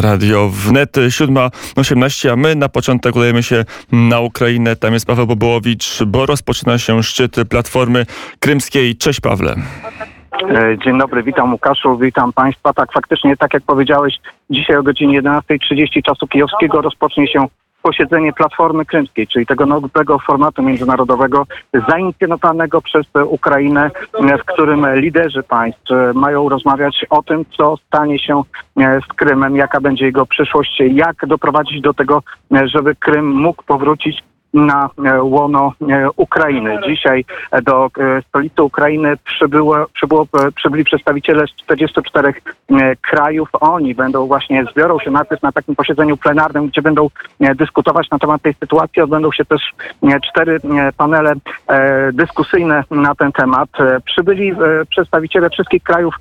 Radio Wnet 7.18, a my na początek udajemy się na Ukrainę. Tam jest Paweł Bobołowicz, bo rozpoczyna się szczyt Platformy Krymskiej. Cześć Pawle. E, dzień dobry, witam Łukaszu, witam Państwa. Tak, faktycznie, tak jak powiedziałeś, dzisiaj o godzinie 11.30 czasu kijowskiego rozpocznie się posiedzenie Platformy Krymskiej, czyli tego nowego formatu międzynarodowego zainicjowanego przez Ukrainę, w którym liderzy państw mają rozmawiać o tym, co stanie się z Krymem, jaka będzie jego przyszłość, jak doprowadzić do tego, żeby Krym mógł powrócić na e, łono e, Ukrainy. Dzisiaj do e, stolicy Ukrainy przybyło, przybyło, przybyli przedstawiciele z 44 krajów. Oni będą właśnie, zbiorą się najpierw na takim posiedzeniu plenarnym, gdzie będą dyskutować na temat tej sytuacji. Odbędą się też cztery panele dyskusyjne na ten temat. Przybyli przedstawiciele wszystkich krajów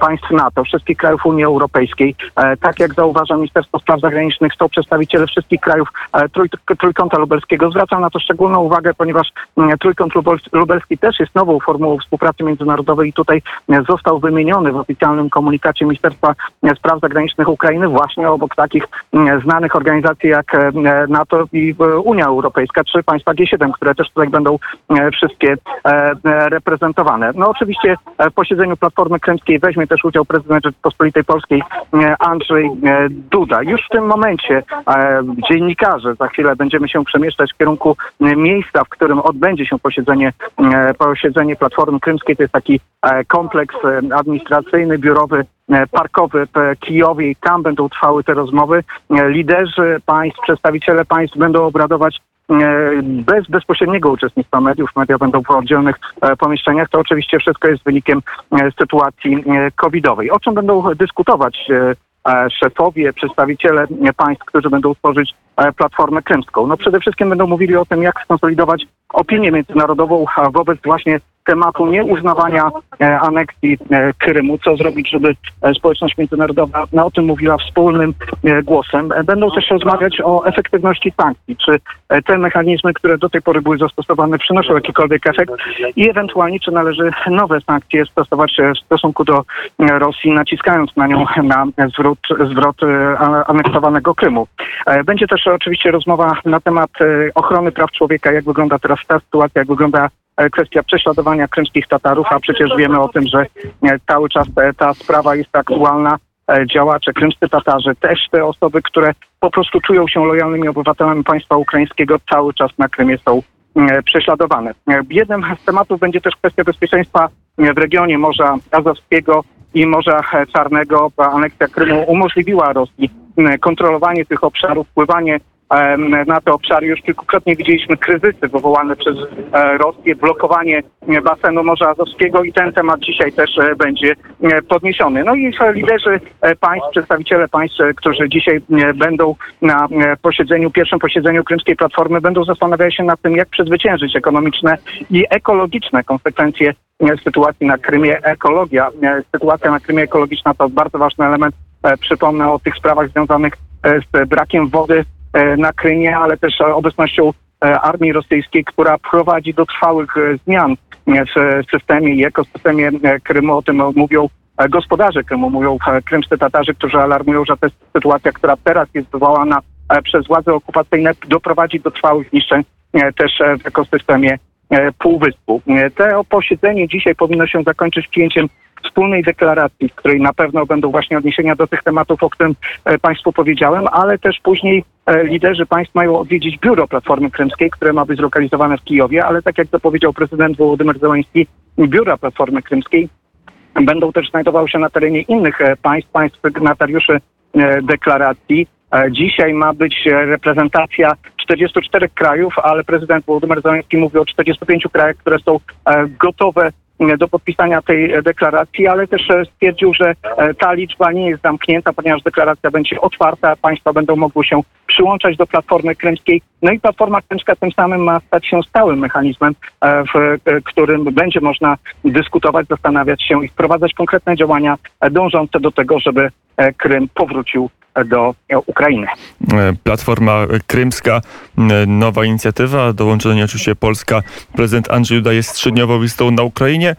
państw NATO, wszystkich krajów Unii Europejskiej. E, tak jak zauważa Ministerstwo Spraw Zagranicznych, są przedstawiciele wszystkich krajów e, trój, Trójkąta Lubelskiego. Zwracam na to szczególną uwagę, ponieważ Trójkąt Lubelski też jest nową formułą współpracy międzynarodowej i tutaj e, został wymieniony w oficjalnym komunikacie Ministerstwa Spraw Zagranicznych Ukrainy właśnie obok takich znanych organizacji jak e, NATO i e, Unia Europejska, czy państwa G7, które też tutaj będą wszystkie reprezentowane. No oczywiście w posiedzeniu Platformy Krymskiej weźmie też udział prezydent Rzeczypospolitej Polskiej e, Andrzej e, Duda. Już w tym momencie e, dziennikarze, za chwilę będziemy się przemieszczać w kierunku miejsca, w którym odbędzie się posiedzenie, posiedzenie Platformy Krymskiej. To jest taki kompleks administracyjny, biurowy parkowy w Kijowie i tam będą trwały te rozmowy. Liderzy państw, przedstawiciele państw będą obradować bez bezpośredniego uczestnictwa mediów, media będą w oddzielnych e, pomieszczeniach, to oczywiście wszystko jest wynikiem e, sytuacji covidowej. O czym będą dyskutować szefowie, przedstawiciele państw, którzy będą tworzyć Platformę Krymską? No przede wszystkim będą mówili o tym, jak skonsolidować opinię międzynarodową wobec właśnie tematu nieuznawania e, aneksji e, Krymu, co zrobić, żeby e, społeczność międzynarodowa no, o tym mówiła wspólnym głosem. Będą też rozmawiać o efektywności sankcji, czy te mechanizmy, które do tej pory były zastosowane, przynoszą jakikolwiek efekt? I ewentualnie, czy należy nowe sankcje stosować w stosunku do Rosji, naciskając na nią na zwrot, zwrot Krymu. Będzie też oczywiście rozmowa na temat ochrony praw człowieka, jak wygląda teraz ta sytuacja, jak wygląda kwestia prześladowania krymskich Tatarów, a przecież wiemy o tym, że e, cały czas ta sprawa jest aktualna. E, działacze, krymscy Tatarzy, też te osoby, które po prostu czują się lojalnymi obywatelami państwa ukraińskiego, cały czas na Krymie są prześladowane. Jednym z tematów będzie też kwestia bezpieczeństwa w regionie Morza Azowskiego i Morza Czarnego. Aneksja Krymu umożliwiła Rosji kontrolowanie tych obszarów, wpływanie na te obszary. Już kilkukrotnie widzieliśmy kryzysy wywołane przez e, Rosję, blokowanie basenu Morza Azowskiego i ten temat dzisiaj też e, będzie e, podniesiony. No i liderzy państw, przedstawiciele państw, którzy dzisiaj będą na posiedzeniu, pierwszym posiedzeniu Krymskiej Platformy, będą zastanawiać się nad tym, jak przezwyciężyć ekonomiczne i ekologiczne konsekwencje sytuacji na Krymie. Ekologia, sytuacja na Krymie ekologiczna to bardzo ważny element. Przypomnę o tych sprawach związanych z brakiem wody E, na Krymie, ale też obecnością e, armii rosyjskiej, która prowadzi do trwałych e, zmian w systemie i ekosystemie Krymu. O tym mówią gospodarze Krymu, mówią krymscy Tatarzy, którzy alarmują, że jest sytuacja, która teraz jest wywołana przez władze okupacyjne, doprowadzi do trwałych zniszczeń też w ekosystemie Półwyspu. To posiedzenie dzisiaj powinno się zakończyć przyjęciem wspólnej deklaracji, w której na pewno będą właśnie odniesienia do tych tematów, o którym e, Państwu powiedziałem, ale też później e, liderzy państw mają odwiedzić biuro Platformy Krymskiej, które ma być zlokalizowane w Kijowie, ale tak jak to powiedział prezydent Wołodymyr Zełański, biura Platformy Krymskiej będą też znajdowały się na terenie innych e, państw, państw sygnatariuszy deklaracji. Dzisiaj ma być reprezentacja 44 krajów, ale prezydent Wołodymyr Zełański mówi o 45 krajach, które są gotowe do podpisania tej deklaracji, ale też e, stwierdził, że e, ta liczba nie jest zamknięta, ponieważ deklaracja będzie otwarta, państwa będą mogły się przyłączać do Platformy Krymskiej. No i Platforma Krymska tym samym ma stać się stałym mechanizmem, e, w którym będzie można dyskutować, zastanawiać się i wprowadzać konkretne działania dążące do tego, żeby Krym powrócił do Ukrainy. Platforma Krymska, nowa inicjatywa, dołączona oczywiście Polska. Prezydent Andrzej Duda jest trzydniową listą na Ukrainie.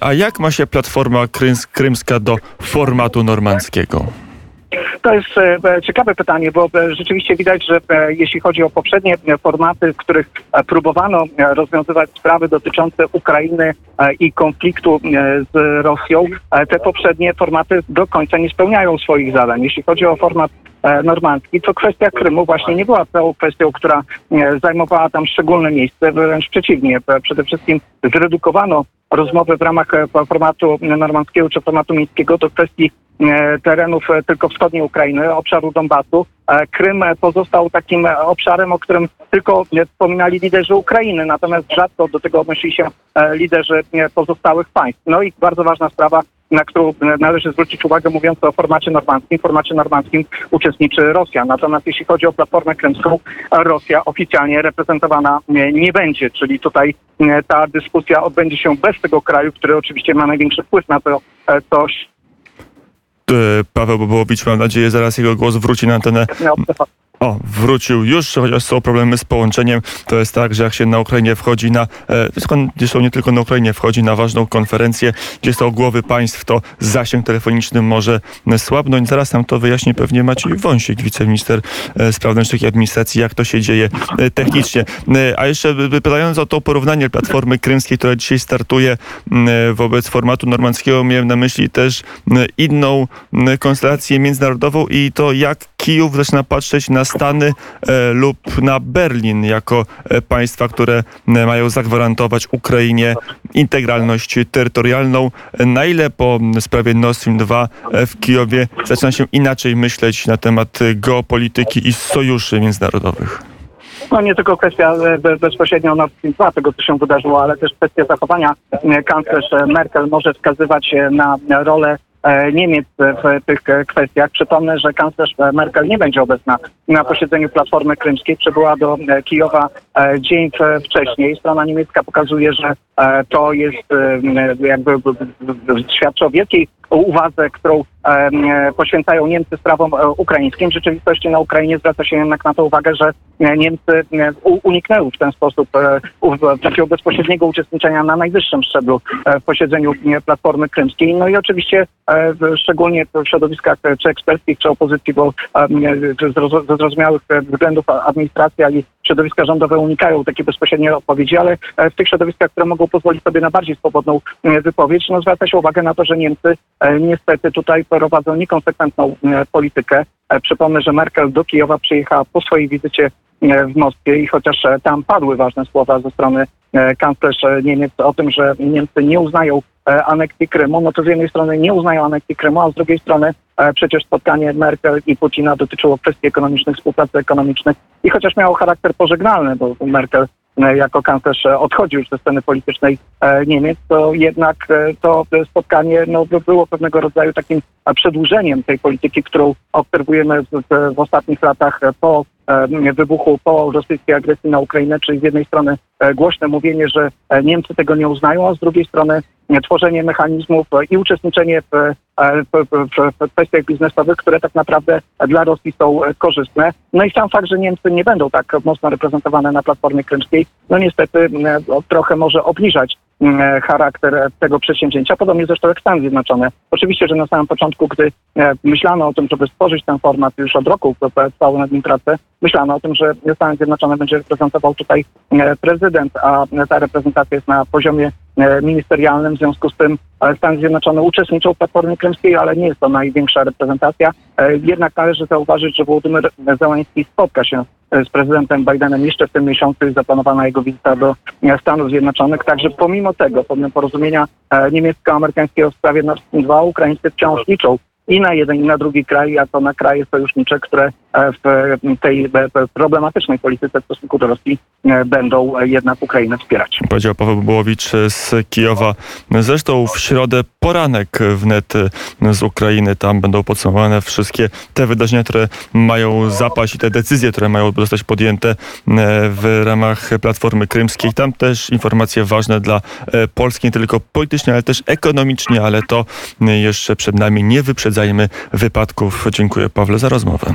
A jak ma się Platforma Krymska do formatu normandzkiego? To jest e, ciekawe pytanie, bo e, rzeczywiście widać, że e, jeśli chodzi o poprzednie e, formaty, w których e, próbowano e, rozwiązywać sprawy dotyczące Ukrainy e, i konfliktu e, z Rosją, e, te poprzednie formaty do końca nie spełniają swoich zadań. Jeśli chodzi o format e, normandzki, to kwestia Krymu właśnie nie była tą kwestią, która e, zajmowała tam szczególne miejsce, wręcz przeciwnie. E, Przede wszystkim zredukowano rozmowy w ramach e, formatu normandzkiego czy formatu mińskiego do kwestii e, terenów e, tylko wschodniej Ukrainy, obszaru Donbasu. E, Krym e, pozostał takim e, obszarem, o którym tylko e, wspominali liderzy Ukrainy, natomiast rzadko do tego odnosili się e, liderzy e, pozostałych państw. No i bardzo ważna sprawa, na którą e, należy zwrócić uwagę, mówiąc o formacie normandzkim. W formacie normandzkim uczestniczy Rosja. Natomiast jeśli chodzi o Platformę Krymską, e, Rosja oficjalnie reprezentowana e, nie będzie, czyli tutaj e, ta dyskusja odbędzie się bez tego kraju, który oczywiście ma największy wpływ na to, e, E, Paweł Bobołowicz, mam nadzieję, zaraz jego głos wróci na antenę. O, wrócił już, chociaż są problemy z połączeniem. To jest tak, że jak się na Ukrainie wchodzi na, e, zresztą nie tylko na Ukrainie, wchodzi na ważną konferencję, gdzie są głowy państw, to zasięg telefoniczny może słabnąć. Zaraz nam to wyjaśni pewnie Maciej Wąsik, wiceminister e, spraw wewnętrznych i administracji, jak to się dzieje e, technicznie. A jeszcze pytając o to porównanie Platformy Krymskiej, która dzisiaj startuje wobec formatu normandzkiego, miałem na myśli też inną konstelację międzynarodową i to jak Kijów zaczyna patrzeć na Stany e, lub na Berlin jako e, państwa, które mają zagwarantować Ukrainie integralność terytorialną. Na ile po sprawie Nord Stream 2 e, w Kijowie zaczyna się inaczej myśleć na temat geopolityki i sojuszy międzynarodowych? No nie tylko kwestia be, bezpośrednio Nord Stream 2 tego, co się wydarzyło, ale też kwestia zachowania kanclerz Merkel może wskazywać na rolę Niemiec w tych e, kwestiach. Przypomnę, że kanclerz e, Merkel nie będzie obecna na posiedzeniu Platformy Krymskiej. Przybyła do e, Kijowa e, dzień wcześniej. Strona niemiecka pokazuje, że e, to jest e, jakby świadczy o wielkiej uwadze, którą e, e, poświęcają Niemcy sprawom e, ukraińskim. W rzeczywistości na Ukrainie zwraca się jednak na to uwagę, że e, Niemcy e, uniknęły w ten sposób e, takiego bezpośredniego uczestniczenia na najwyższym szczeblu e, w posiedzeniu e, Platformy Krymskiej. No i oczywiście e, szczególnie w środowiskach e, czy eksperckich, czy opozycji, bo e, ze zrozumiałych e, względów administracja i środowiska rządowe unikają takiej bezpośredniej odpowiedzi, ale e, w tych środowiskach, które mogą pozwolić sobie na bardziej swobodną e, wypowiedź, no zwraca się uwagę na to, że Niemcy e, niestety tutaj prowadzą niekonsekwentną e, politykę. E, Przypomnę, że Merkel do Kijowa przyjechała po swojej wizycie e, w Moskwie i chociaż e, tam padły ważne słowa ze strony e, kanclerz e, Niemiec o tym, że Niemcy nie uznają e, aneksji Krymu, no to z jednej strony nie uznają aneksji Krymu, a z drugiej strony e, przecież spotkanie Merkel i Putina dotyczyło kwestii ekonomicznych, współpracy ekonomicznych i chociaż miało charakter pożegnalny, bo Merkel e, jako kanclerz e, odchodzi już ze sceny politycznej e, Niemiec, to jednak e, to e, spotkanie no, by było pewnego rodzaju takim e, przedłużeniem tej polityki, którą obserwujemy w, w, ostatnich latach e, po e, wybuchu, po rosyjskiej agresji na Ukrainę, czyli z jednej strony e, głośne mówienie, że e, Niemcy tego nie uznają, a z drugiej strony e, tworzenie mechanizmów e, i uczestniczenie w, e, w, w, w kwestiach biznesowych, które tak naprawdę dla Rosji są e, korzystne. No i sam fakt, że Niemcy nie będą tak mocno reprezentowane na Platformie Krymskiej, no niestety e, trochę może obniżać e, charakter e, tego przedsięwzięcia, podobnie zresztą jak Stany Zjednoczone. Oczywiście, że na samym początku, gdy e, myślano o tym, żeby stworzyć ten format, już od roku trwały nad nim prace, myślano o tym, że Stany Zjednoczone będzie reprezentował tutaj e, prezydent, a ta reprezentacja jest na poziomie ministerialnym, w związku z tym Stany Zjednoczone uczestniczą w Platformie Krymskiej, ale nie jest to największa reprezentacja. Jednak należy zauważyć, że Wołodymyr Zełański spotka się e, z prezydentem Bidenem jeszcze w tym miesiącu jest zaplanowana jego wizyta do e, Stanów Zjednoczonych. Także pomimo tego, pomimo porozumienia e, niemiecko-amerykańskiego w sprawie Nord Stream 2, Ukraińcy wciąż liczą i na jeden, i na drugi kraj, a to na kraje sojusznicze, które e, w tej e, problematycznej polityce w stosunku do Rosji e, będą jednak Ukrainę wspierać. Powiedział Paweł Bobołowicz z Kijowa. Zresztą w środę poranek wnet z Ukrainy. Tam będą podsumowane wszystkie te wydarzenia, które mają zapaść i te decyzje, które mają zostać podjęte w ramach Platformy Krymskiej. Tam też informacje ważne dla Polski, nie tylko politycznie, ale też ekonomicznie, ale to jeszcze przed nami. Nie wyprzedzajmy wypadków. Dziękuję Pawle za rozmowę.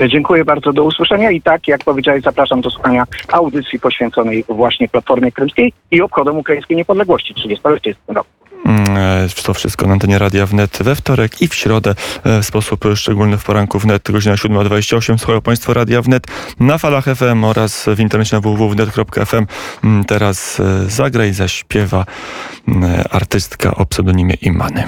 E, Dziękuję bardzo, do usłyszenia i tak, jak powiedziałeś, zapraszam do słuchania audycji poświęconej właśnie Platformie Krymskiej i obchodom ukraińskiej niepodległości 30 w tym roku. Mm, e, To wszystko na antenie Radia Wnet we wtorek i w środę e, w sposób szczególny w poranku wnet, godzina 7.28. Słuchają Państwo Radia Wnet na falach FM oraz w internecie na www.wnet.fm. Mm, Teraz zagra i zaśpiewa mm, artystka o pseudonimie Imany.